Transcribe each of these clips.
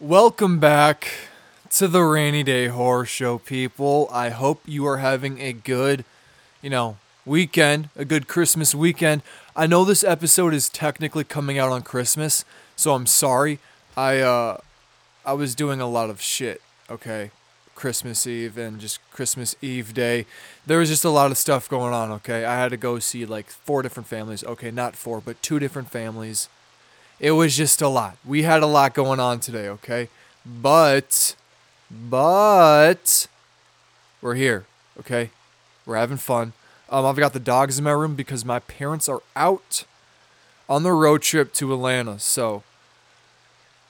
Welcome back to the Rainy Day Horror Show, people. I hope you are having a good, you know, weekend, a good Christmas weekend. I know this episode is technically coming out on Christmas, so I'm sorry. I uh I was doing a lot of shit, okay? Christmas Eve and just Christmas Eve day. There was just a lot of stuff going on, okay? I had to go see like four different families. Okay, not four, but two different families it was just a lot. We had a lot going on today, okay? But, but, we're here, okay? We're having fun. Um, I've got the dogs in my room because my parents are out on the road trip to Atlanta. So,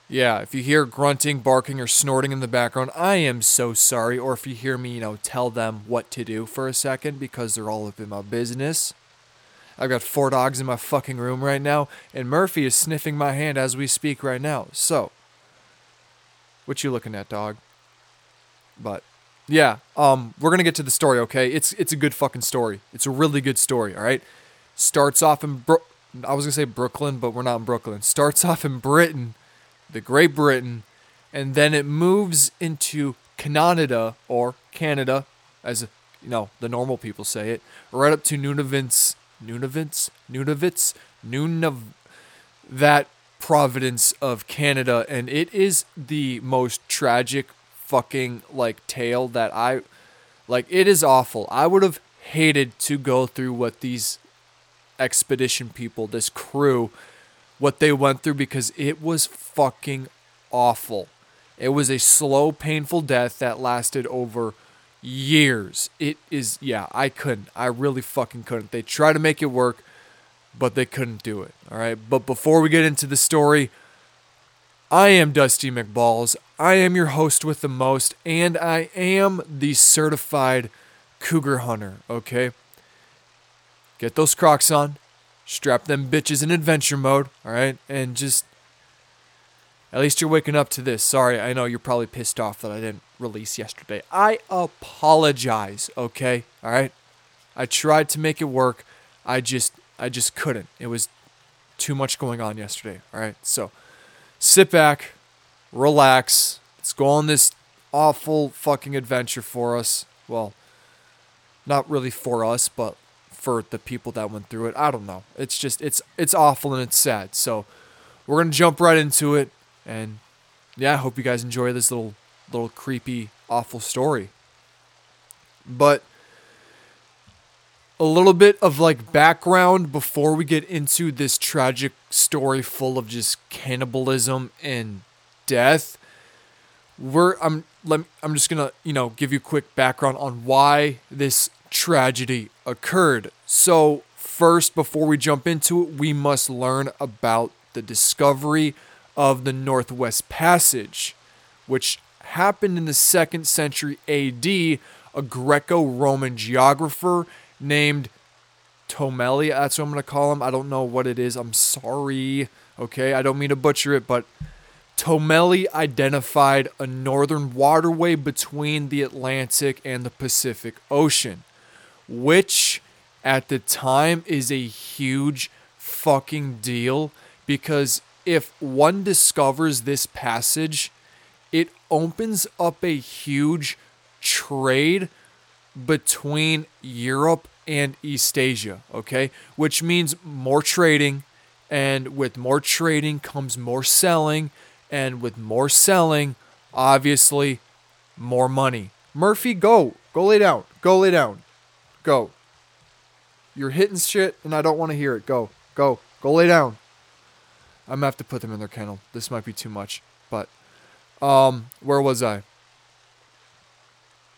yeah, if you hear grunting, barking, or snorting in the background, I am so sorry. Or if you hear me, you know, tell them what to do for a second because they're all up in my business. I've got four dogs in my fucking room right now, and Murphy is sniffing my hand as we speak right now. So, what you looking at, dog? But yeah, um, we're gonna get to the story, okay? It's it's a good fucking story. It's a really good story, all right. Starts off in Bro- I was gonna say Brooklyn, but we're not in Brooklyn. Starts off in Britain, the Great Britain, and then it moves into Canada or Canada, as you know the normal people say it, right up to Nunavut's Nunavut's, Nunavut's, Nunav, that providence of Canada, and it is the most tragic fucking like tale that I, like it is awful. I would have hated to go through what these expedition people, this crew, what they went through because it was fucking awful. It was a slow, painful death that lasted over years. It is, yeah, I couldn't. I really fucking couldn't. They tried to make it work, but they couldn't do it. All right. But before we get into the story, I am Dusty McBalls. I am your host with the most, and I am the certified cougar hunter. Okay. Get those crocs on, strap them bitches in adventure mode. All right. And just at least you're waking up to this. Sorry, I know you're probably pissed off that I didn't release yesterday. I apologize, okay? All right? I tried to make it work. I just I just couldn't. It was too much going on yesterday, all right? So, sit back, relax. Let's go on this awful fucking adventure for us. Well, not really for us, but for the people that went through it. I don't know. It's just it's it's awful and it's sad. So, we're going to jump right into it and yeah, I hope you guys enjoy this little little creepy, awful story. But a little bit of like background before we get into this tragic story full of just cannibalism and death. We're I'm let I'm just gonna you know give you quick background on why this tragedy occurred. So first, before we jump into it, we must learn about the discovery of the Northwest Passage, which happened in the second century AD. A Greco Roman geographer named Tomeli, that's what I'm going to call him. I don't know what it is. I'm sorry. Okay, I don't mean to butcher it, but Tomeli identified a northern waterway between the Atlantic and the Pacific Ocean, which at the time is a huge fucking deal because if one discovers this passage, opens up a huge trade between Europe and East Asia, okay? Which means more trading, and with more trading comes more selling, and with more selling, obviously, more money. Murphy, go. Go lay down. Go lay down. Go. You're hitting shit, and I don't want to hear it. Go. Go. Go lay down. I'm gonna have to put them in their kennel. This might be too much, um, where was I?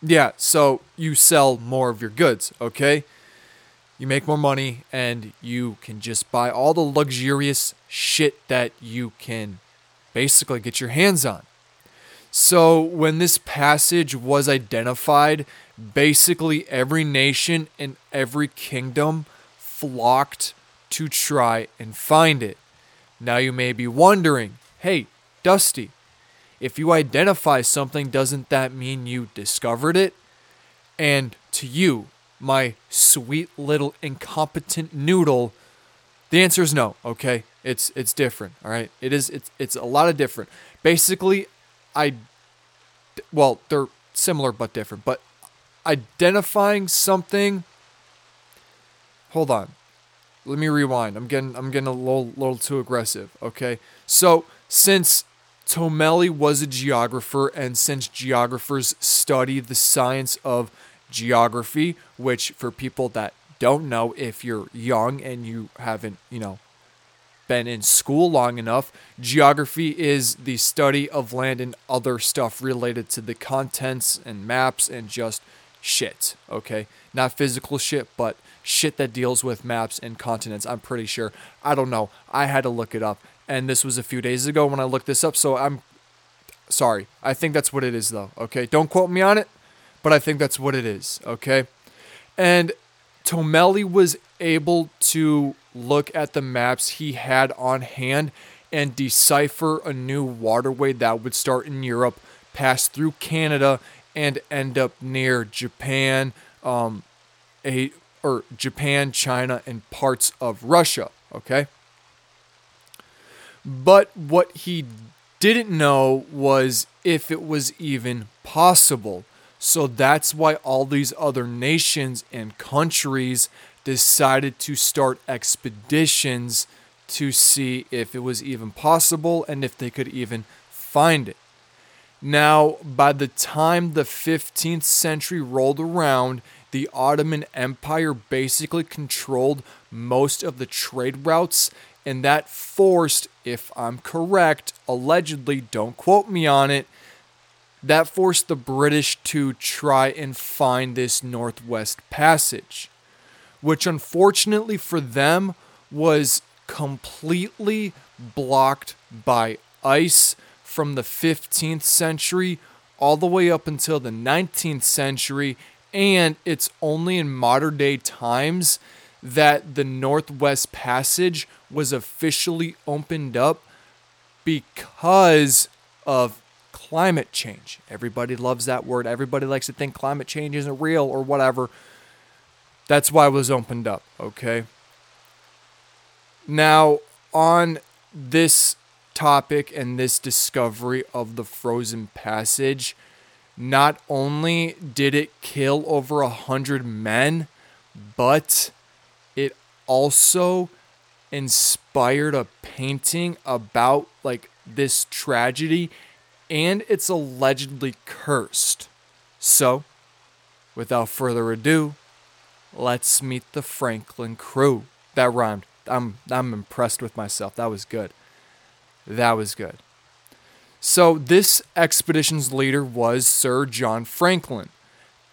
Yeah, so you sell more of your goods, okay? You make more money and you can just buy all the luxurious shit that you can basically get your hands on. So, when this passage was identified, basically every nation and every kingdom flocked to try and find it. Now you may be wondering hey, Dusty, if you identify something, doesn't that mean you discovered it? And to you, my sweet little incompetent noodle, the answer is no, okay? It's it's different, all right? It is it's it's a lot of different. Basically, I, well, they're similar but different, but identifying something. Hold on. Let me rewind. I'm getting I'm getting a little, little too aggressive. Okay. So since Tomeli was a geographer, and since geographers study the science of geography, which for people that don't know, if you're young and you haven't, you know, been in school long enough, geography is the study of land and other stuff related to the contents and maps and just shit, okay? Not physical shit, but shit that deals with maps and continents. I'm pretty sure. I don't know. I had to look it up. And this was a few days ago when I looked this up, so I'm sorry. I think that's what it is, though, okay? Don't quote me on it, but I think that's what it is, okay? And Tomelli was able to look at the maps he had on hand and decipher a new waterway that would start in Europe, pass through Canada, and end up near Japan, um, a or Japan, China, and parts of Russia. Okay. But what he didn't know was if it was even possible. So that's why all these other nations and countries decided to start expeditions to see if it was even possible and if they could even find it. Now, by the time the 15th century rolled around, the Ottoman Empire basically controlled most of the trade routes, and that forced, if I'm correct, allegedly, don't quote me on it, that forced the British to try and find this Northwest Passage, which unfortunately for them was completely blocked by ice from the 15th century all the way up until the 19th century. And it's only in modern day times that the Northwest Passage was officially opened up because of climate change. Everybody loves that word. Everybody likes to think climate change isn't real or whatever. That's why it was opened up, okay? Now, on this topic and this discovery of the frozen passage, not only did it kill over a hundred men, but also inspired a painting about like this tragedy and it's allegedly cursed. So, without further ado, let's meet the Franklin crew. That rhymed. I'm I'm impressed with myself. That was good. That was good. So this expedition's leader was Sir John Franklin,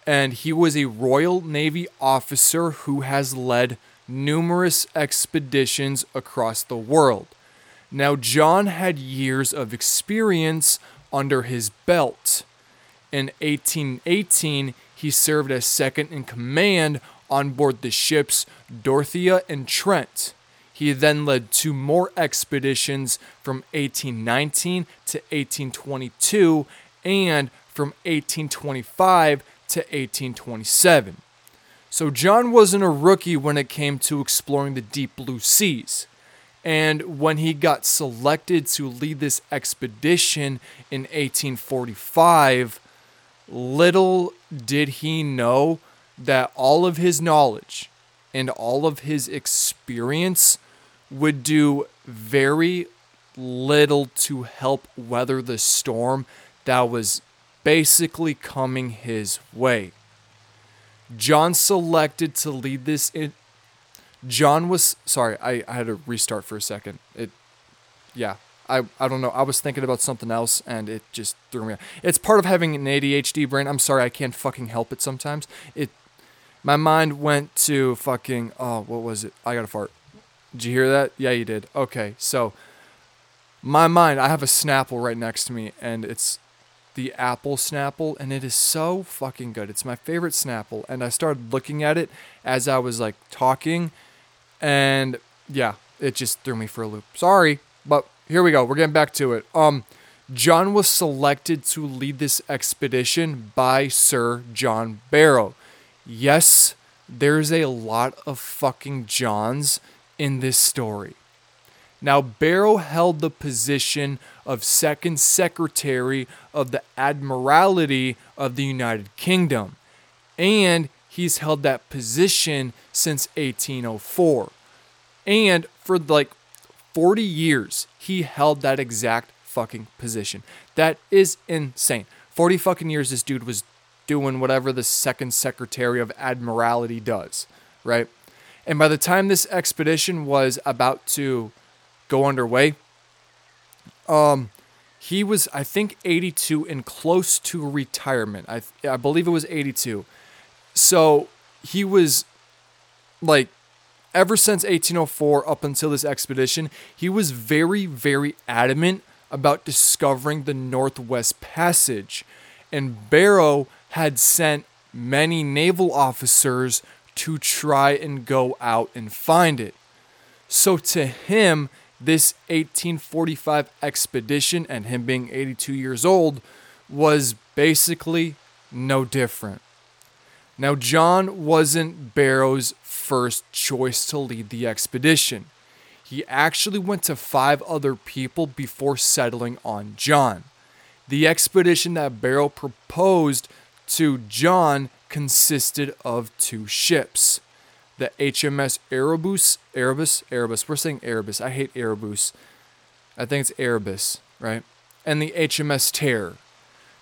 and he was a Royal Navy officer who has led numerous expeditions across the world. Now John had years of experience under his belt. In 1818, he served as second in command on board the ships Dorothea and Trent. He then led two more expeditions from 1819 to 1822 and from 1825 to 1827. So John wasn't a rookie when it came to exploring the deep blue seas. And when he got selected to lead this expedition in 1845, little did he know that all of his knowledge and all of his experience would do very little to help weather the storm that was basically coming his way. John selected to lead this in, John was sorry, I, I had to restart for a second. It yeah. I, I don't know. I was thinking about something else and it just threw me off. It's part of having an ADHD brain. I'm sorry, I can't fucking help it sometimes. It my mind went to fucking oh, what was it? I got a fart. Did you hear that? Yeah, you did. Okay, so my mind, I have a Snapple right next to me and it's the Apple Snapple and it is so fucking good. It's my favorite Snapple and I started looking at it as I was like talking and yeah, it just threw me for a loop. Sorry, but here we go. We're getting back to it. Um, John was selected to lead this expedition by Sir John Barrow. Yes, there's a lot of fucking Johns in this story. Now, Barrow held the position of Second Secretary of the Admiralty of the United Kingdom, and he's held that position since 1804. And for like 40 years, he held that exact fucking position. That is insane. 40 fucking years this dude was doing whatever the second secretary of admiralty does, right? And by the time this expedition was about to go underway, um he was I think 82 and close to retirement. I I believe it was 82. So he was like ever since 1804 up until this expedition, he was very very adamant about discovering the Northwest Passage. And Barrow had sent many naval officers to try and go out and find it. So to him, this 1845 expedition and him being 82 years old was basically no different. Now, John wasn't Barrow's first choice to lead the expedition. He actually went to five other people before settling on John. The expedition that Barrow proposed to John consisted of two ships the HMS Erebus, Erebus, Erebus. We're saying Erebus. I hate Erebus. I think it's Erebus, right? And the HMS Terror.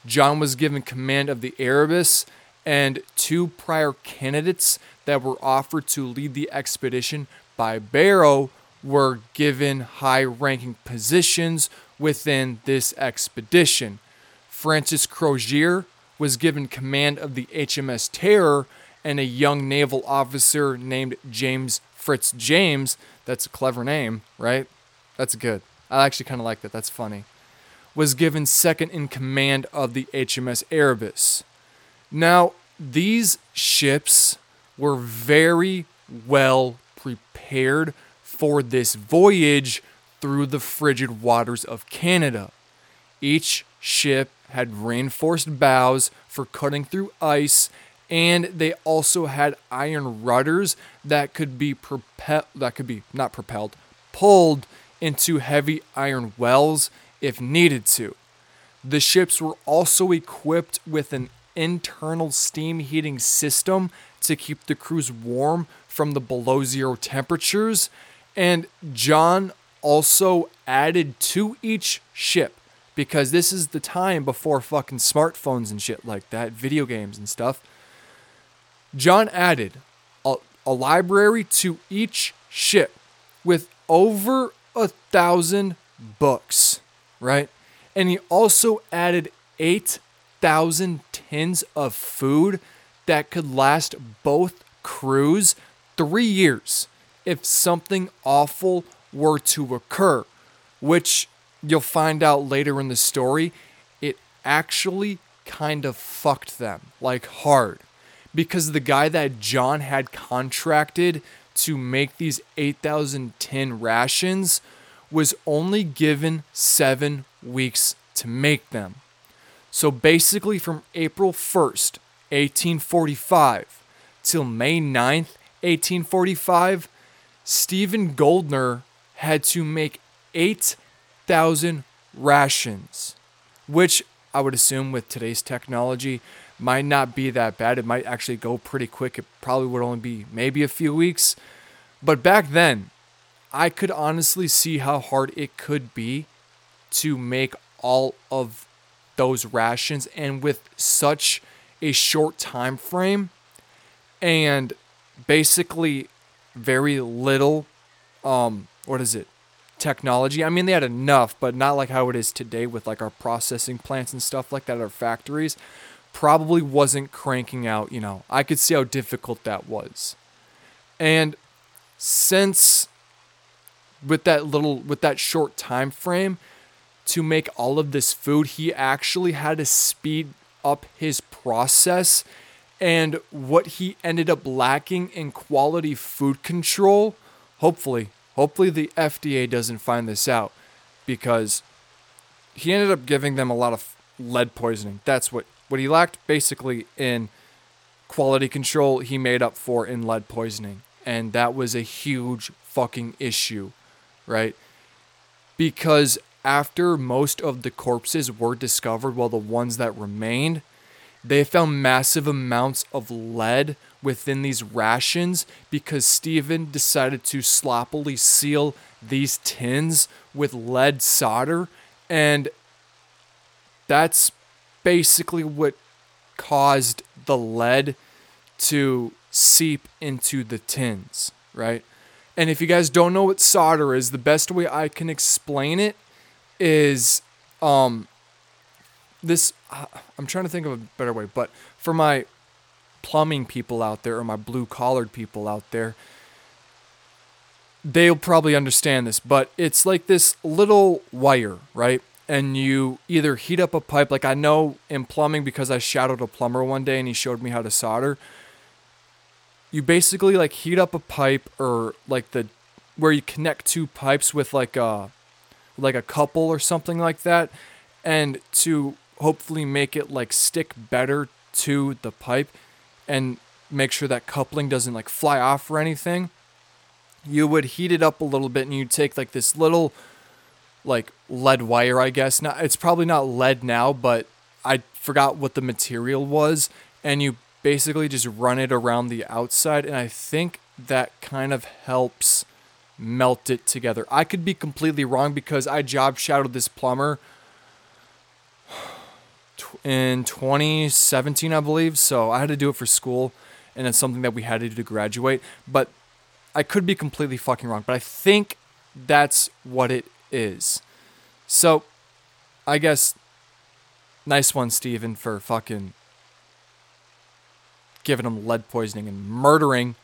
John was given command of the Erebus, and two prior candidates that were offered to lead the expedition by Barrow were given high ranking positions within this expedition. Francis Crozier was given command of the HMS Terror and a young naval officer named James Fitz James. That's a clever name, right? That's good. I actually kind of like that. That's funny. Was given second in command of the HMS Erebus. Now, these ships were very well prepared for this voyage through the frigid waters of Canada. Each ship had reinforced bows for cutting through ice and they also had iron rudders that could be propelled that could be not propelled pulled into heavy iron wells if needed to. The ships were also equipped with an internal steam heating system to keep the crews warm from the below zero temperatures. And john also added to each ship because this is the time before fucking smartphones and shit like that video games and stuff John added a, a library to each ship with over a thousand books, right? And he also added 8,000 tins of food that could last both crews three years if something awful were to occur, which you'll find out later in the story, it actually kind of fucked them like hard because the guy that John had contracted to make these 8,010 rations was only given seven weeks to make them. So basically, from April 1st, 1845, till May 9th, 1845, Stephen Goldner had to make 8,000 rations, which I would assume with today's technology might not be that bad. It might actually go pretty quick. It probably would only be maybe a few weeks. But back then, I could honestly see how hard it could be to make all of those rations and with such a short time frame and basically very little um what is it technology i mean they had enough but not like how it is today with like our processing plants and stuff like that our factories probably wasn't cranking out, you know. I could see how difficult that was. And since with that little with that short time frame to make all of this food, he actually had to speed up his process and what he ended up lacking in quality food control, hopefully, hopefully the FDA doesn't find this out because he ended up giving them a lot of lead poisoning. That's what what he lacked basically in quality control, he made up for in lead poisoning. And that was a huge fucking issue, right? because after most of the corpses were discovered, well, the ones that remained, they found massive amounts of lead within these rations because Stephen decided to sloppily seal these tins with lead solder. And that's basically what caused the lead to seep into the tins, right? And if you guys don't know what solder is, the best way I can explain it is um this I'm trying to think of a better way, but for my plumbing people out there or my blue collared people out there, they'll probably understand this, but it's like this little wire, right? And you either heat up a pipe, like I know in plumbing because I shadowed a plumber one day and he showed me how to solder. You basically like heat up a pipe or like the where you connect two pipes with like a like a couple or something like that and to hopefully make it like stick better to the pipe and make sure that coupling doesn't like fly off or anything you would heat it up a little bit and you'd take like this little like lead wire i guess not it's probably not lead now but i forgot what the material was and you basically just run it around the outside and i think that kind of helps melt it together i could be completely wrong because i job shadowed this plumber in 2017, I believe. So I had to do it for school, and it's something that we had to do to graduate. But I could be completely fucking wrong, but I think that's what it is. So I guess nice one, Stephen, for fucking giving them lead poisoning and murdering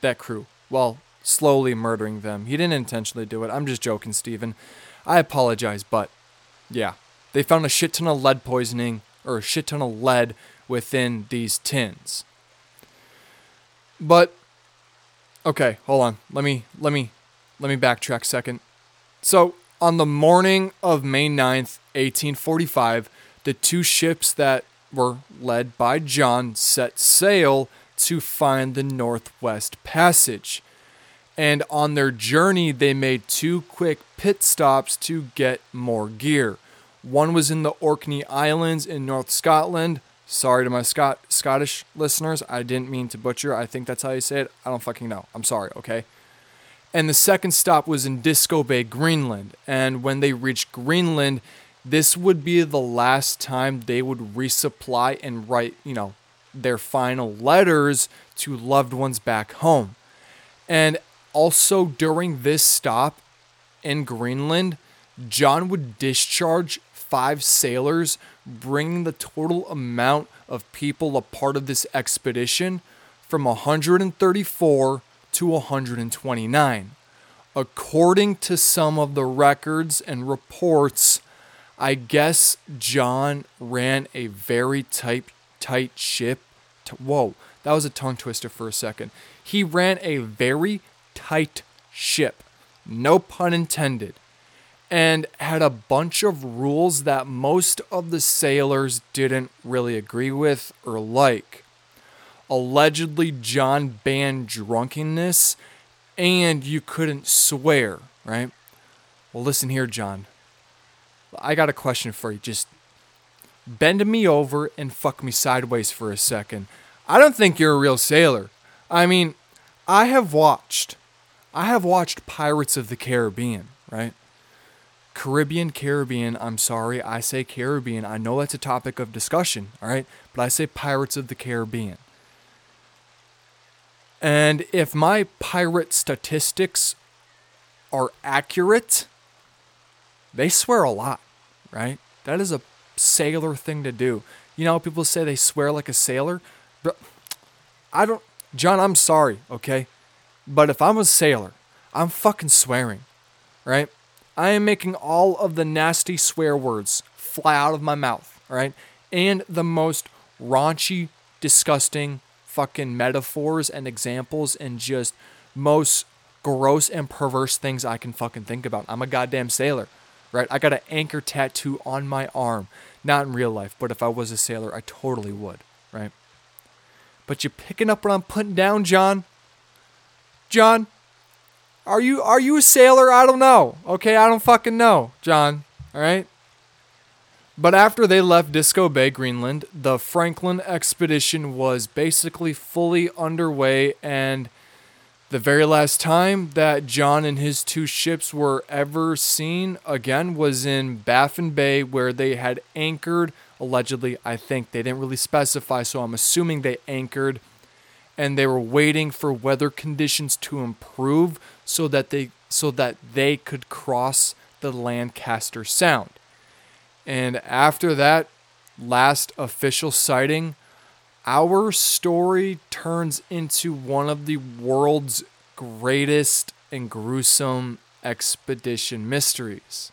that crew. Well, slowly murdering them. He didn't intentionally do it. I'm just joking, Stephen. I apologize, but yeah. They found a shit ton of lead poisoning or a shit ton of lead within these tins. But okay, hold on. Let me let me let me backtrack second. So, on the morning of May 9th, 1845, the two ships that were led by John set sail to find the Northwest Passage. And on their journey, they made two quick pit stops to get more gear. One was in the Orkney Islands in North Scotland. Sorry to my Scot- Scottish listeners. I didn't mean to butcher. I think that's how you say it. I don't fucking know. I'm sorry, okay? And the second stop was in Disco Bay, Greenland. And when they reached Greenland, this would be the last time they would resupply and write, you know, their final letters to loved ones back home. And also during this stop in Greenland, John would discharge five sailors, bringing the total amount of people a part of this expedition from 134 to 129. According to some of the records and reports, I guess John ran a very tight, tight ship. Whoa, that was a tongue twister for a second. He ran a very tight ship, no pun intended and had a bunch of rules that most of the sailors didn't really agree with or like. Allegedly, John banned drunkenness and you couldn't swear, right? Well, listen here, John. I got a question for you. Just bend me over and fuck me sideways for a second. I don't think you're a real sailor. I mean, I have watched, I have watched Pirates of the Caribbean, right? Caribbean, Caribbean, I'm sorry, I say Caribbean. I know that's a topic of discussion, all right? But I say Pirates of the Caribbean. And if my pirate statistics are accurate, they swear a lot, right? That is a sailor thing to do. You know, people say they swear like a sailor, but I don't, John, I'm sorry, okay? But if I'm a sailor, I'm fucking swearing, right? I am making all of the nasty swear words fly out of my mouth, right? And the most raunchy, disgusting fucking metaphors and examples and just most gross and perverse things I can fucking think about. I'm a goddamn sailor, right? I got an anchor tattoo on my arm. Not in real life, but if I was a sailor, I totally would, right? But you picking up what I'm putting down, John? John, Are you are you a sailor? I don't know. Okay, I don't fucking know, John. All right. But after they left Disco Bay, Greenland, the Franklin expedition was basically fully underway and the very last time that John and his two ships were ever seen again was in Baffin Bay, where they had anchored. Allegedly, I think they didn't really specify, so I'm assuming they anchored and they were waiting for weather conditions to improve so that they so that they could cross the Lancaster Sound. And after that last official sighting, our story turns into one of the world's greatest and gruesome expedition mysteries.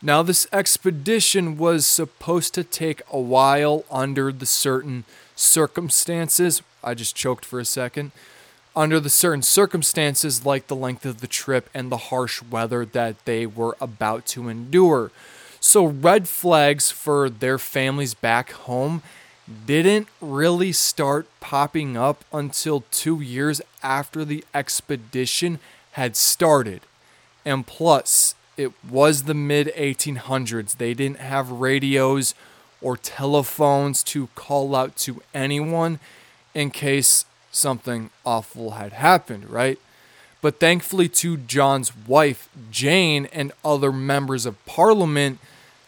Now, this expedition was supposed to take a while under the certain circumstances. I just choked for a second. Under the certain circumstances, like the length of the trip and the harsh weather that they were about to endure. So, red flags for their families back home didn't really start popping up until two years after the expedition had started. And plus, it was the mid 1800s. They didn't have radios or telephones to call out to anyone in case something awful had happened, right? But thankfully, to John's wife, Jane, and other members of parliament,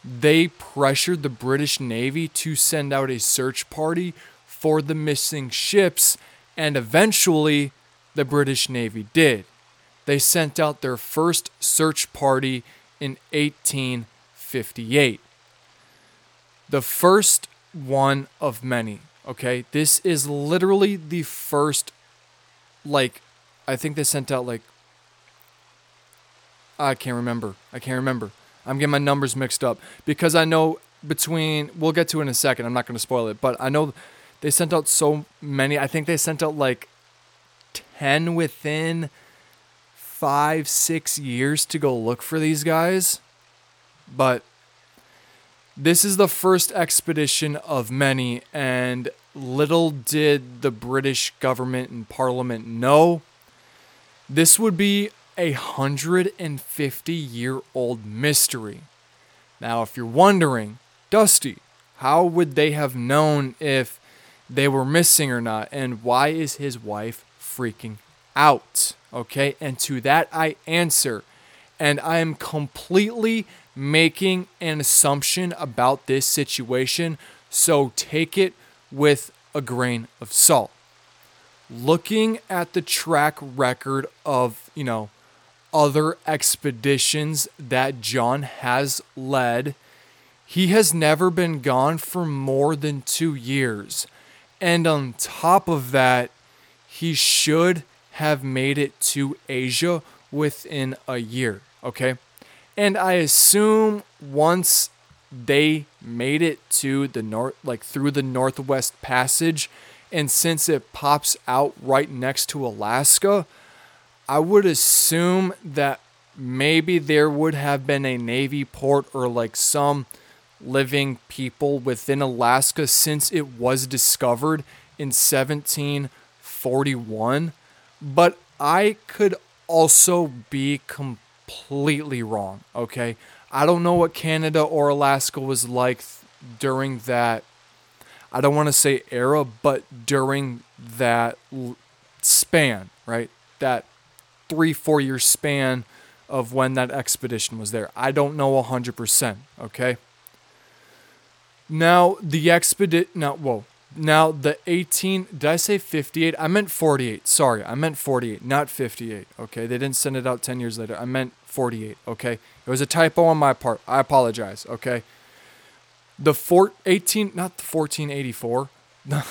they pressured the British Navy to send out a search party for the missing ships, and eventually the British Navy did. They sent out their first search party in 1858. The first one of many, okay? This is literally the first, like, I think they sent out, like, I can't remember. I can't remember. I'm getting my numbers mixed up because I know between we'll get to it in a second. I'm not going to spoil it, but I know they sent out so many. I think they sent out like 10 within 5 6 years to go look for these guys. But this is the first expedition of many and little did the British government and parliament know this would be a 150 year old mystery. Now, if you're wondering, Dusty, how would they have known if they were missing or not? And why is his wife freaking out? Okay, and to that I answer, and I am completely making an assumption about this situation, so take it with a grain of salt. Looking at the track record of, you know, other expeditions that John has led, he has never been gone for more than two years. And on top of that, he should have made it to Asia within a year. Okay. And I assume once they made it to the north, like through the Northwest Passage, and since it pops out right next to Alaska, I would assume that maybe there would have been a Navy port or like some living people within Alaska since it was discovered in 1741. But I could also be completely wrong, okay? I don't know what Canada or Alaska was like during that. I don't want to say era, but during that span, right? That three, four year span of when that expedition was there. I don't know 100%, okay? Now, the expedition, now, whoa. Now, the 18, did I say 58? I meant 48. Sorry, I meant 48, not 58, okay? They didn't send it out 10 years later. I meant 48, okay? It was a typo on my part. I apologize, okay? The four, 18, not the 1484, the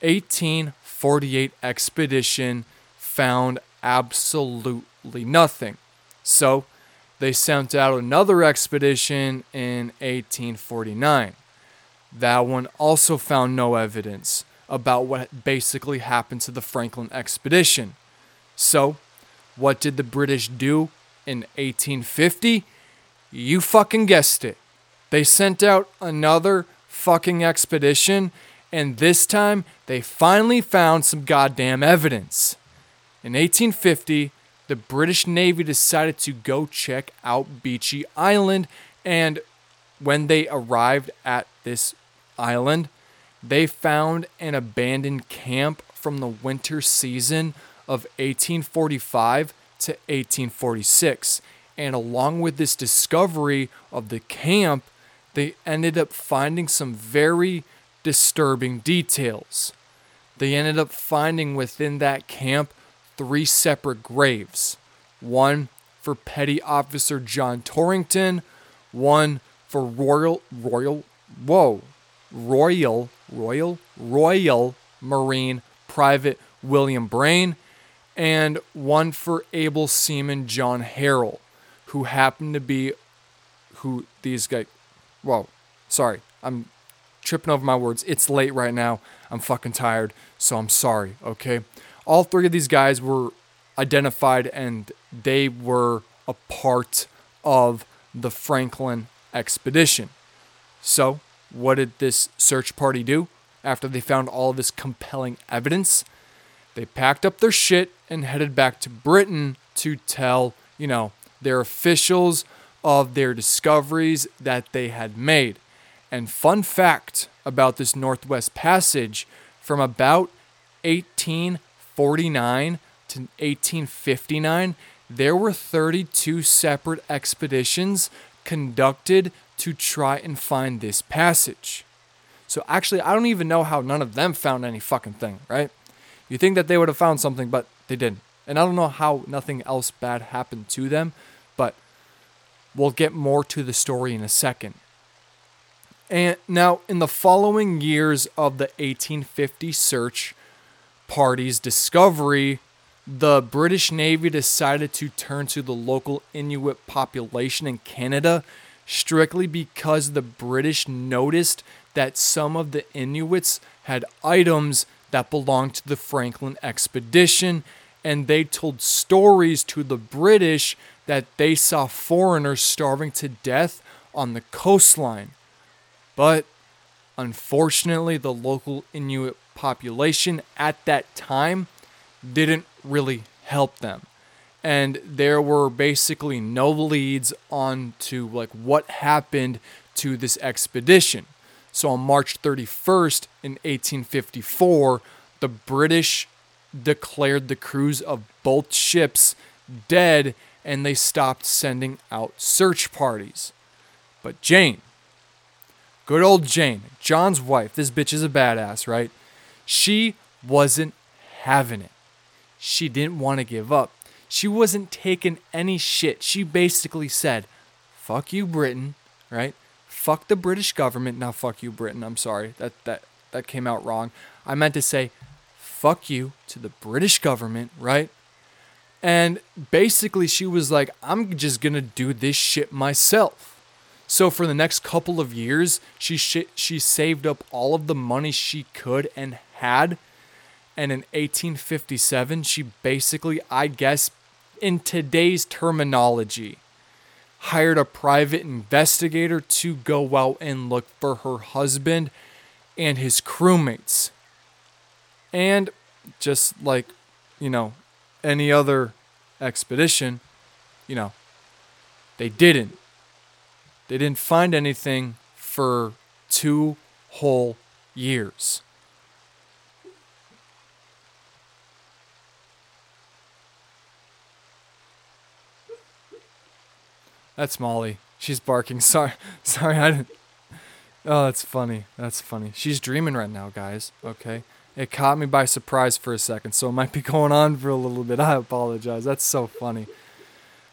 1848 expedition found absolutely nothing. So they sent out another expedition in 1849. That one also found no evidence about what basically happened to the Franklin expedition. So, what did the British do in 1850? You fucking guessed it. They sent out another fucking expedition, and this time they finally found some goddamn evidence. In 1850, the British Navy decided to go check out Beechey Island, and when they arrived at this island, they found an abandoned camp from the winter season of 1845 to 1846. And along with this discovery of the camp, they ended up finding some very disturbing details. They ended up finding within that camp three separate graves one for Petty Officer John Torrington, one for Royal, Royal, whoa, Royal, Royal, Royal Marine Private William Braine, and one for able seaman John Harrell, who happened to be who these guys. Whoa, sorry, I'm tripping over my words. It's late right now. I'm fucking tired, so I'm sorry, okay? All three of these guys were identified and they were a part of the Franklin expedition. So, what did this search party do after they found all this compelling evidence? They packed up their shit and headed back to Britain to tell, you know, their officials of their discoveries that they had made. And fun fact about this Northwest Passage from about 1849 to 1859, there were 32 separate expeditions conducted to try and find this passage. So actually, I don't even know how none of them found any fucking thing, right? You think that they would have found something, but they didn't. And I don't know how nothing else bad happened to them, but we'll get more to the story in a second. And now, in the following years of the 1850 search party's discovery, the British Navy decided to turn to the local Inuit population in Canada strictly because the British noticed that some of the Inuits had items that belonged to the Franklin expedition, and they told stories to the British that they saw foreigners starving to death on the coastline. But unfortunately, the local Inuit population at that time didn't really help them. And there were basically no leads on to like what happened to this expedition. So on March 31st in 1854, the British declared the crews of both ships dead and they stopped sending out search parties. But Jane, good old Jane, John's wife, this bitch is a badass, right? She wasn't having it. She didn't want to give up. She wasn't taking any shit. She basically said, fuck you, Britain, right? Fuck the British government. Now, fuck you, Britain. I'm sorry. That, that, that came out wrong. I meant to say, fuck you to the British government, right? And basically, she was like, I'm just to do this shit myself. So for the next couple of years, she sh- she saved up all of the money she could and had. And in 1857, she basically, I guess, in today's terminology, hired a private investigator to go out and look for her husband and his crewmates. And just like, you know, any other expedition, you know, they didn't. They didn't find anything for two whole years. That's Molly. She's barking. Sorry, sorry, I didn't. Oh, that's funny. That's funny. She's dreaming right now, guys. Okay. It caught me by surprise for a second, so it might be going on for a little bit. I apologize. That's so funny.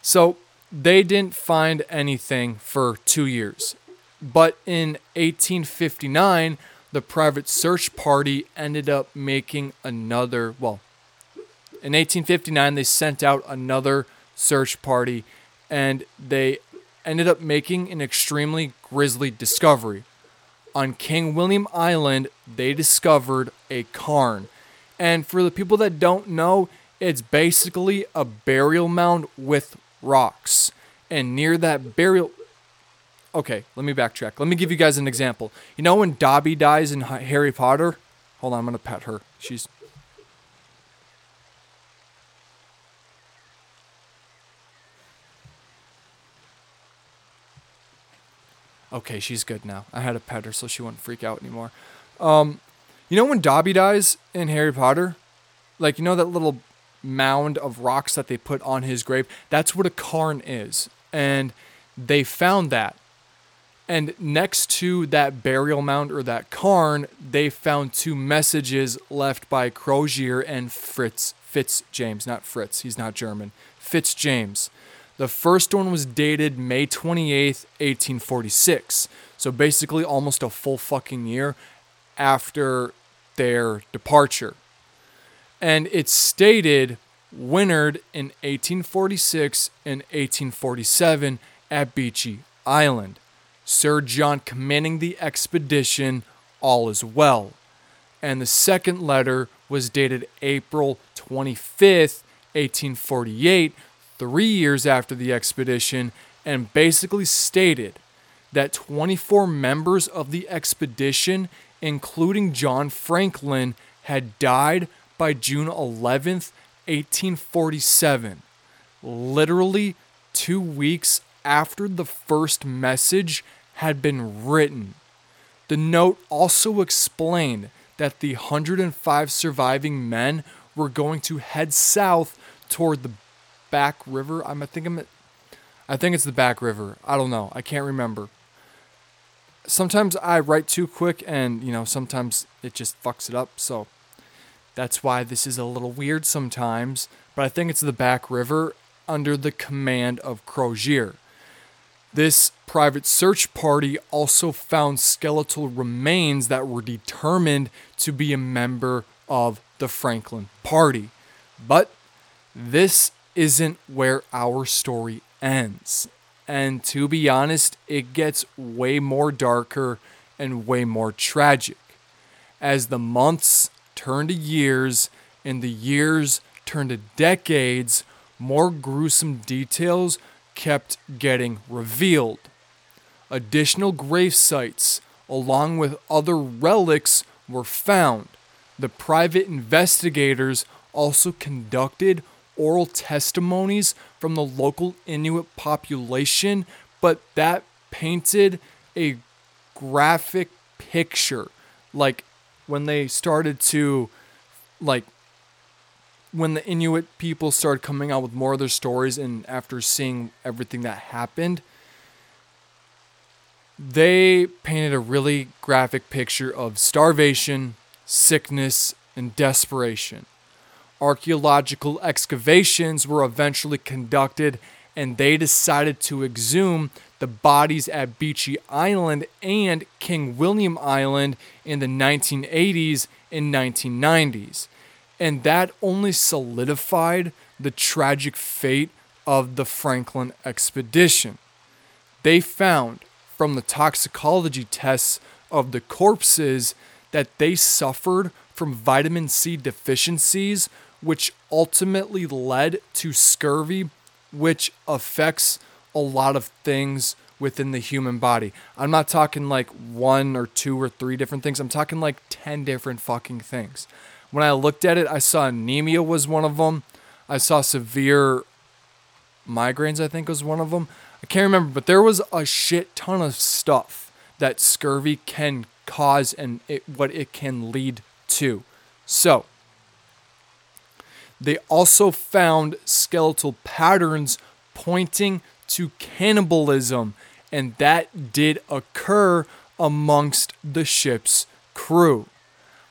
So, they didn't find anything for two years. But in 1859, the private search party ended up making another, well, in 1859, they sent out another search party and they ended up making an extremely grisly discovery. On King William Island, they discovered a cairn. And for the people that don't know, it's basically a burial mound with rocks. And near that burial. Okay, let me backtrack. Let me give you guys an example. You know when Dobby dies in Harry Potter? Hold on, I'm to pet her. She's. Okay, she's good now. I had to pet her so she wouldn't freak out anymore. Um, you know when Dobby dies in Harry Potter? Like, you know that little mound of rocks that they put on his grave? That's what a cairn is. And they found that. And next to that burial mound or that cairn, they found two messages left by Crozier and Fritz Fitz James, not Fritz, he's not German. Fitz James. The first one was dated May 28th, 1846. So basically almost a full fucking year after their departure. And it stated wintered in 1846 and 1847 at Beechey Island. Sir John commanding the expedition, all is well. And the second letter was dated April 25th, 1848, three years after the expedition, and basically stated that 24 members of the expedition, including John Franklin, had died by June 11th, 1847. Literally two weeks after the first message had been written. The note also explained that the 105 surviving men were going to head south toward the Back River. I'm I think I'm I think it's the Back River. I don't know. I can't remember. Sometimes I write too quick and, you know, sometimes it just fucks it up. So that's why this is a little weird sometimes, but I think it's the Back River under the command of Crozier. This private search party also found skeletal remains that were determined to be a member of the Franklin Party. But this isn't where our story ends. And to be honest, it gets way more darker and way more tragic. As the months turn to years and the years turn to decades, more gruesome details kept getting revealed. Additional grave sites, along with other relics, were found. The private investigators also conducted oral testimonies from the local Inuit population, but that painted a graphic picture. Like when they started to, like, when the Inuit people started coming out with more of their stories, and after seeing everything that happened, they painted a really graphic picture of starvation, sickness, and desperation. Archaeological excavations were eventually conducted, and they decided to exhume the bodies at Beechey Island and King William Island in the 1980s and 1990s and that only solidified the tragic fate of the Franklin expedition. They found from the toxicology tests of the corpses that they suffered from vitamin C deficiencies, which ultimately led to scurvy, which affects a lot of things within the human body. I'm not talking like one or two or three different things, I'm talking like 10 different fucking things. When I looked at it, I saw anemia was one of them. I saw severe migraines, I think was one of them. I can't remember, but there was a shit ton of stuff that scurvy can cause and it, what it can lead to. So, they also found skeletal patterns pointing to cannibalism, and that did occur amongst the ship's crew.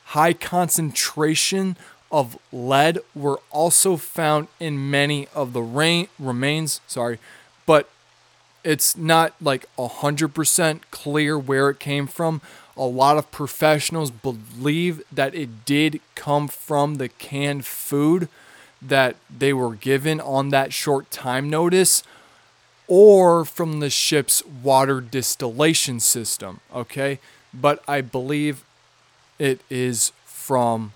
High concentration of lead were also found in many of the rain, remains, sorry, but it's not like 100% clear where it came from. A lot of professionals believe that it did come from the canned food that they were given on that short time notice or from the ship's water distillation system, okay? But I believe it is from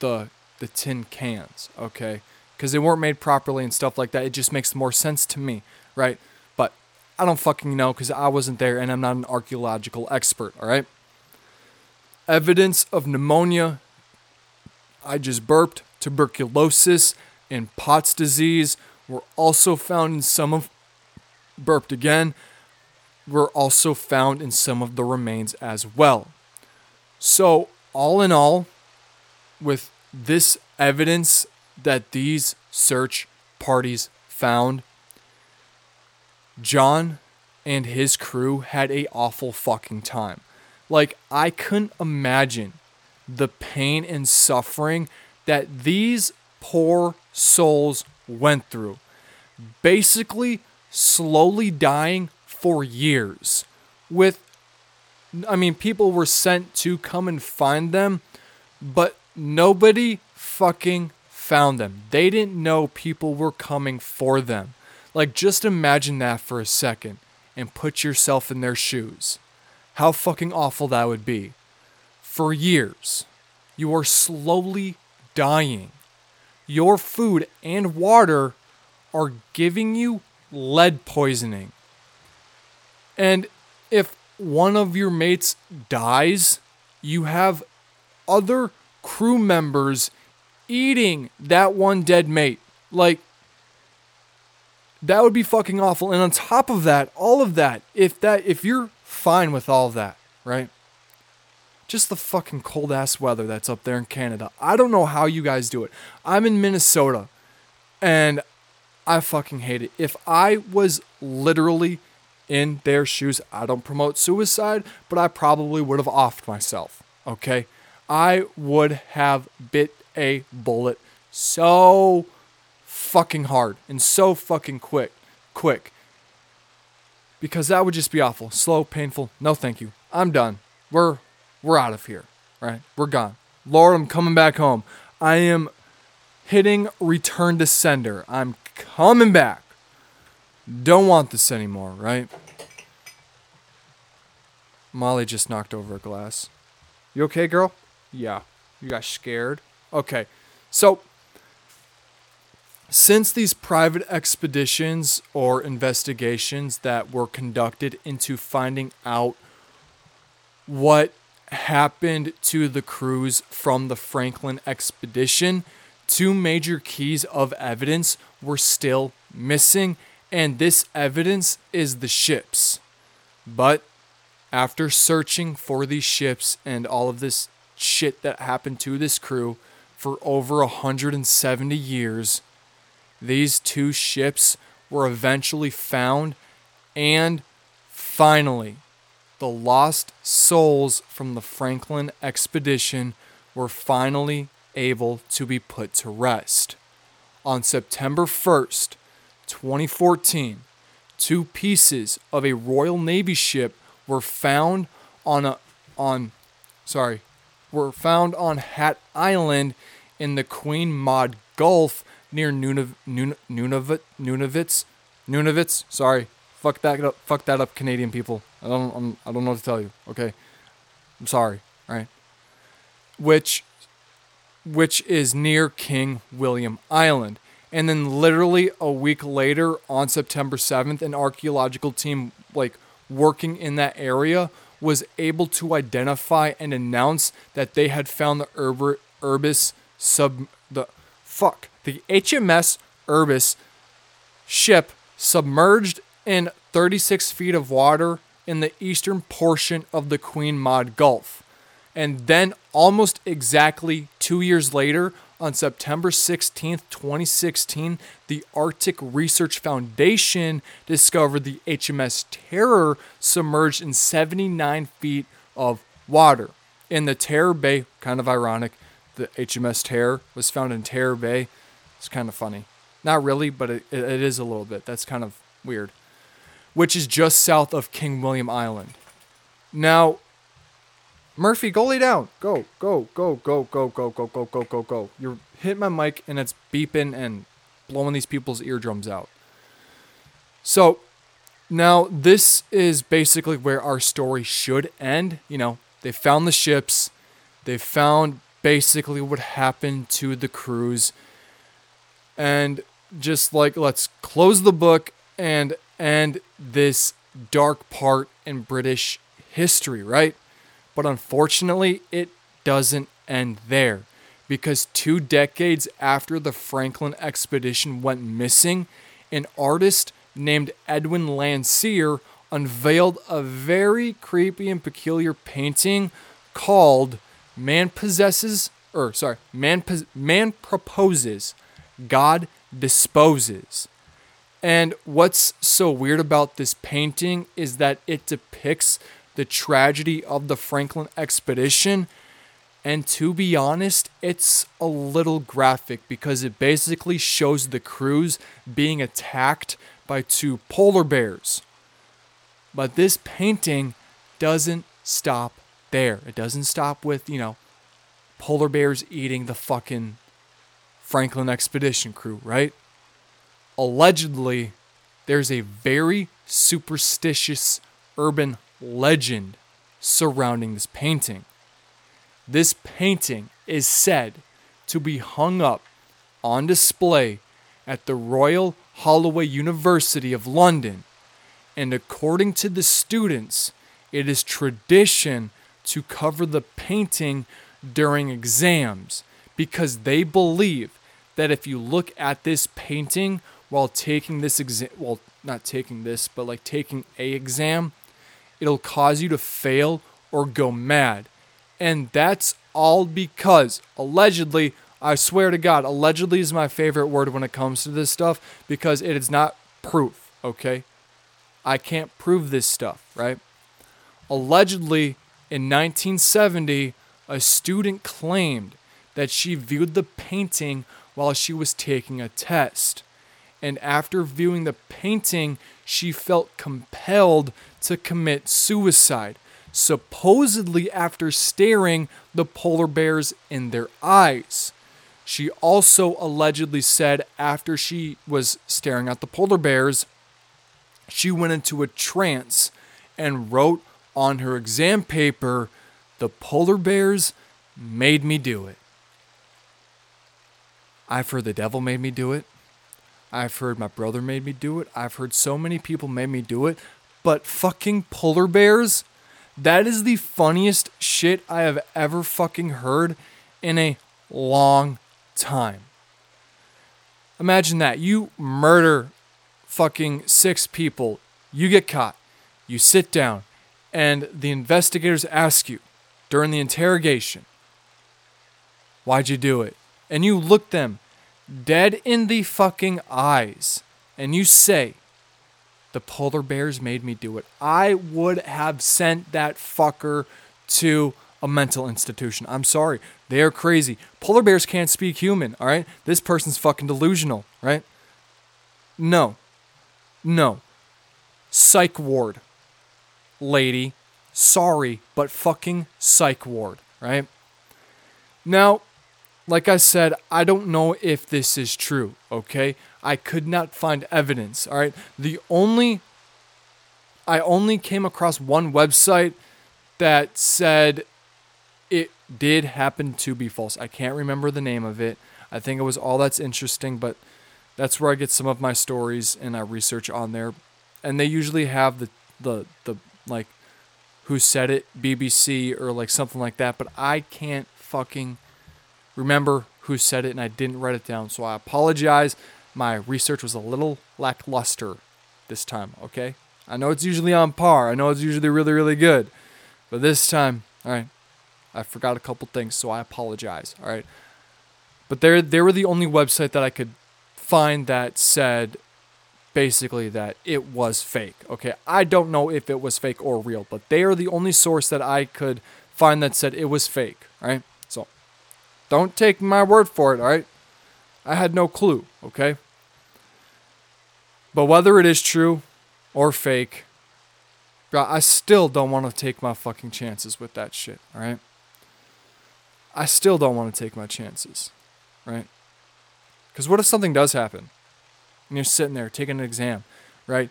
the the tin cans, okay? Because they weren't made properly and stuff like that. It just makes more sense to me, right? But I don't fucking know because I wasn't there and I'm not an archaeological expert, all right? Evidence of pneumonia. I just burped. Tuberculosis and Pott's disease were also found in some of burped again were also found in some of the remains as well. So, all in all, with this evidence that these search parties found, John and his crew had a awful fucking time. Like I couldn't imagine the pain and suffering that these poor souls went through. Basically slowly dying for years with I mean people were sent to come and find them, but nobody fucking found them. They didn't know people were coming for them. Like, just imagine that for a second and put yourself in their shoes. How fucking awful that would be. For years, you are slowly dying. Your food and water are giving you lead poisoning. And if one of your mates dies, you have other crew members eating that one dead mate. Like, that would be fucking awful. And on top of that, all of that, if that if you're fine with all of that, right? Just the fucking cold ass weather that's up there in Canada. I don't know how you guys do it. I'm in Minnesota and I fucking hate it. If I was literally in their shoes, I don't promote suicide, but I probably would have offed myself. Okay? I would have bit a bullet so fucking hard and so fucking quick, quick. Because that would just be awful, slow, painful. No, thank you. I'm done. We're we're out of here, right? We're gone. Lord, I'm coming back home. I am hitting return to sender. I'm coming back. Don't want this anymore, right? Molly just knocked over a glass. You okay, girl? Yeah. You got scared? Okay. So since these private expeditions or investigations that were conducted into finding out what happened to the crews from the Franklin expedition, two major keys of evidence were still missing, and this evidence is the ships. But after searching for these ships and all of this shit that happened to this crew for over 170 years, these two ships were eventually found, and finally, the lost souls from the Franklin expedition were finally able to be put to rest. On September 1st, 2014, two pieces of a Royal Navy ship were found on a on sorry, were found on Hat Island in the Queen Maud Gulf near Nunav- Nun- Nunavut, Nunavitz, Nunavitz. Sorry, fuck that up. Fuck that up, Canadian people. I don't. I'm, I don't know what to tell you. Okay, I'm sorry. All right. Which, which is near King William Island. And then literally a week later, on September 7th, an archaeological team like working in that area was able to identify and announce that they had found the Uber, Urbis sub the fuck the HMS Urbis ship submerged in 36 feet of water in the eastern portion of the Queen Maud Gulf. And then, almost exactly two years later, on September 16th, 2016, the Arctic Research Foundation discovered the HMS Terror submerged in 79 feet of water. In the Terror Bay, kind of ironic, the HMS Terror was found in Terror Bay. It's kind of funny. Not really, but it, it is a little bit. That's kind of weird. Which is just south of King William Island. Now, Murphy, go lay down. Go, go, go, go, go, go, go, go, go, go, go. You're hitting my mic and it's beeping and blowing these people's eardrums out. So, now this is basically where our story should end. You know, they found the ships, they found basically what happened to the crews, and just like let's close the book and end this dark part in British history, right? But unfortunately, it doesn't end there because two decades after the Franklin expedition went missing, an artist named Edwin Landseer unveiled a very creepy and peculiar painting called Man Possesses, or sorry, Man, Man Proposes, God Disposes. And what's so weird about this painting is that it depicts the tragedy of the Franklin expedition. And to be honest, it's a little graphic because it basically shows the crews being attacked by two polar bears. But this painting doesn't stop there. It doesn't stop with, you know, polar bears eating the fucking Franklin expedition crew, right? Allegedly, there's a very superstitious urban legend surrounding this painting. This painting is said to be hung up on display at the Royal Holloway University of London, and according to the students, it is tradition to cover the painting during exams because they believe that if you look at this painting while taking this exam, well, not taking this, but like taking a exam, it'll cause you to fail or go mad. And that's all because allegedly, I swear to God, allegedly is my favorite word when it comes to this stuff because it is not proof, okay? I can't prove this stuff, right? Allegedly, in 1970, a student claimed that she viewed the painting while she was taking a test. And after viewing the painting, she felt compelled to commit suicide, supposedly after staring the polar bears in their eyes. She also allegedly said after she was staring at the polar bears, she went into a trance and wrote on her exam paper, The polar bears made me do it. I for the devil made me do it. I've heard my brother made me do it. I've heard so many people made me do it. But fucking polar bears, that is the funniest shit I have ever fucking heard in a long time. Imagine that. You murder fucking six people. You get caught. You sit down. And the investigators ask you during the interrogation, Why'd you do it? And you look them dead in the fucking eyes and you say, The polar bears made me do it. I would have sent that fucker to a mental institution. I'm sorry. They are crazy. Polar bears can't speak human, all right? This person's fucking delusional, right? No. No. Psych ward. Lady. Sorry, but fucking psych ward, right? Now, like I said, I don't know if this is true, okay? I could not find evidence, all right? The only I only came across one website that said it did happen to be false. I can't remember the name of it. I think it was all that's interesting, but that's where I get some of my stories and I research on there. And they usually have the the the like who said it, BBC or like something like that, but I can't fucking remember who said it and I didn't write it down. So I apologize. My research was a little lackluster this time, okay? I know it's usually on par. I know it's usually really, really good. But this time, all right, I forgot a couple things, so I apologize, all right? But they they were the only website that I could find that said basically that it was fake. Okay, I don't know if it was fake or real, but they are the only source that I could find that said it was fake, all right? Don't take my word for it, all right? I had no clue, okay? But whether it is true or fake, I still don't want to take my fucking chances with that shit, all right? I still don't want to take my chances, right? Because what if something does happen? And you're sitting there taking an exam, right?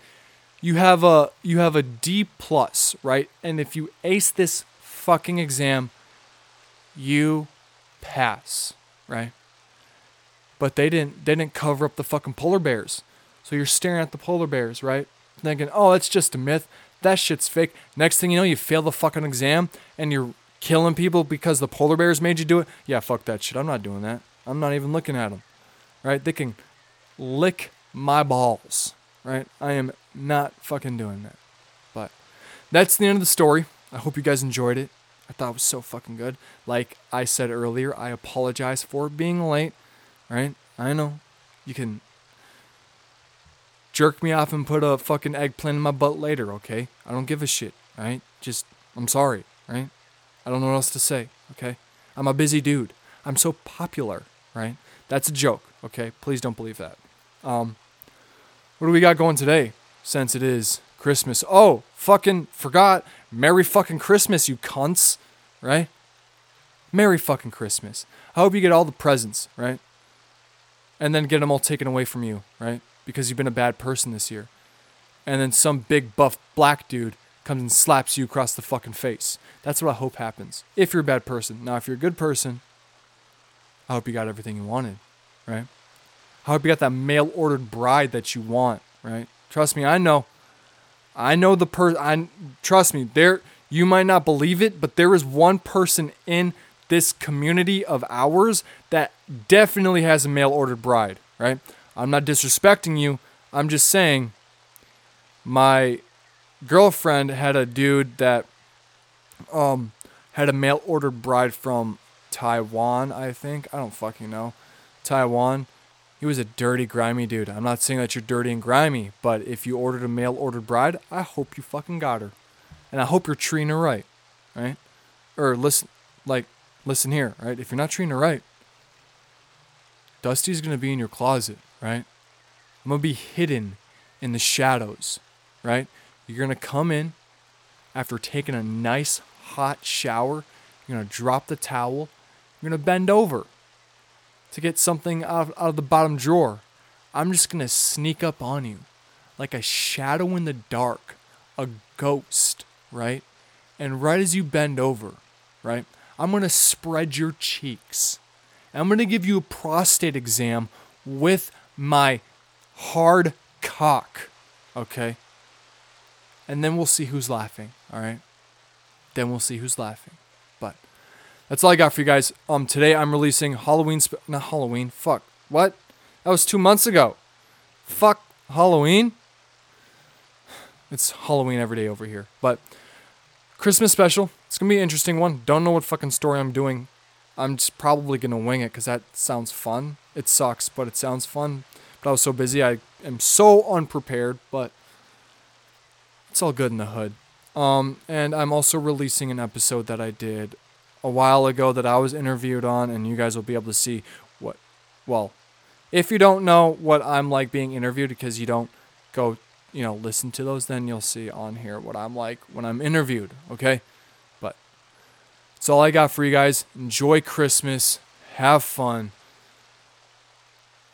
You have a you have a D plus, right? And if you ace this fucking exam, you pass, right? But they didn't they didn't cover up the fucking polar bears. So you're staring at the polar bears, right? Thinking, oh, that's just a myth. That shit's fake. Next thing you know, you fail the fucking exam and you're killing people because the polar bears made you do it. Yeah, fuck that shit. I'm not doing that. I'm not even looking at them. Right? They can lick my balls. Right? I am not fucking doing that. But that's the end of the story. I hope you guys enjoyed it. I thought it was so fucking good. Like I said earlier, I apologize for being late. Right? I know. You can jerk me off and put a fucking eggplant in my butt later, okay? I don't give a shit, right? Just, I'm sorry, right? I don't know what else to say, okay? I'm a busy dude. I'm so popular, right? That's a joke, okay? Please don't believe that. Um, what do we got going today? Since it is Christmas. Oh, fucking forgot. Merry fucking Christmas, you cunts, right? Merry fucking Christmas. I hope you get all the presents, right? And then get them all taken away from you, right? Because you've been a bad person this year. And then some big buff black dude comes and slaps you across the fucking face. That's what I hope happens. If you're a bad person. Now, if you're a good person, I hope you got everything you wanted, right? I hope you got that mail ordered bride that you want, right? Trust me, I know. I know the per I trust me, there you might not believe it, but there is one person in this community of ours that definitely has a mail ordered bride, right? I'm not disrespecting you. I'm just saying my girlfriend had a dude that um had a mail ordered bride from Taiwan, I think. I don't fucking know. Taiwan. He was a dirty, grimy dude. I'm not saying that you're dirty and grimy, but if you ordered a mail ordered bride, I hope you fucking got her. And I hope you're treating her right, right? Or listen, like, listen here, right? If you're not treating her right, Dusty's gonna be in your closet, right? I'm gonna be hidden in the shadows, right? You're gonna come in after taking a nice hot shower. You're gonna drop the towel. You're gonna bend over to get something out of, out of the bottom drawer. I'm just gonna sneak up on you like a shadow in the dark, a ghost, right? And right as you bend over, right, I'm gonna spread your cheeks. And I'm gonna give you a prostate exam with my hard cock, okay? And then we'll see who's laughing, all right? Then we'll see who's laughing. That's all I got for you guys. Um, today I'm releasing Halloween, spe- not Halloween. Fuck, what? That was two months ago. Fuck Halloween. It's Halloween every day over here. But Christmas special. It's gonna be an interesting one. Don't know what fucking story I'm doing. I'm just probably gonna wing it because that sounds fun. It sucks, but it sounds fun. But I was so busy, I am so unprepared. But it's all good in the hood. Um, and I'm also releasing an episode that I did a while ago that I was interviewed on, and you guys will be able to see what. Well, if you don't know what I'm like being interviewed because you don't go, you know, listen to those, then you'll see on here what I'm like when I'm interviewed. Okay, but that's all I got for you guys. Enjoy Christmas. Have fun.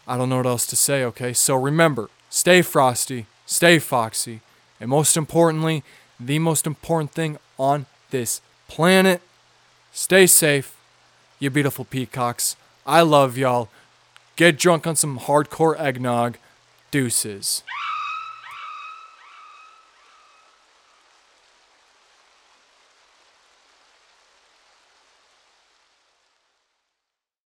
I don't know what else to say, okay? So remember, stay frosty, stay foxy, and most importantly, the most important thing on this planet, stay safe, you beautiful peacocks. I love y'all. Get drunk on some hardcore eggnog. Deuces.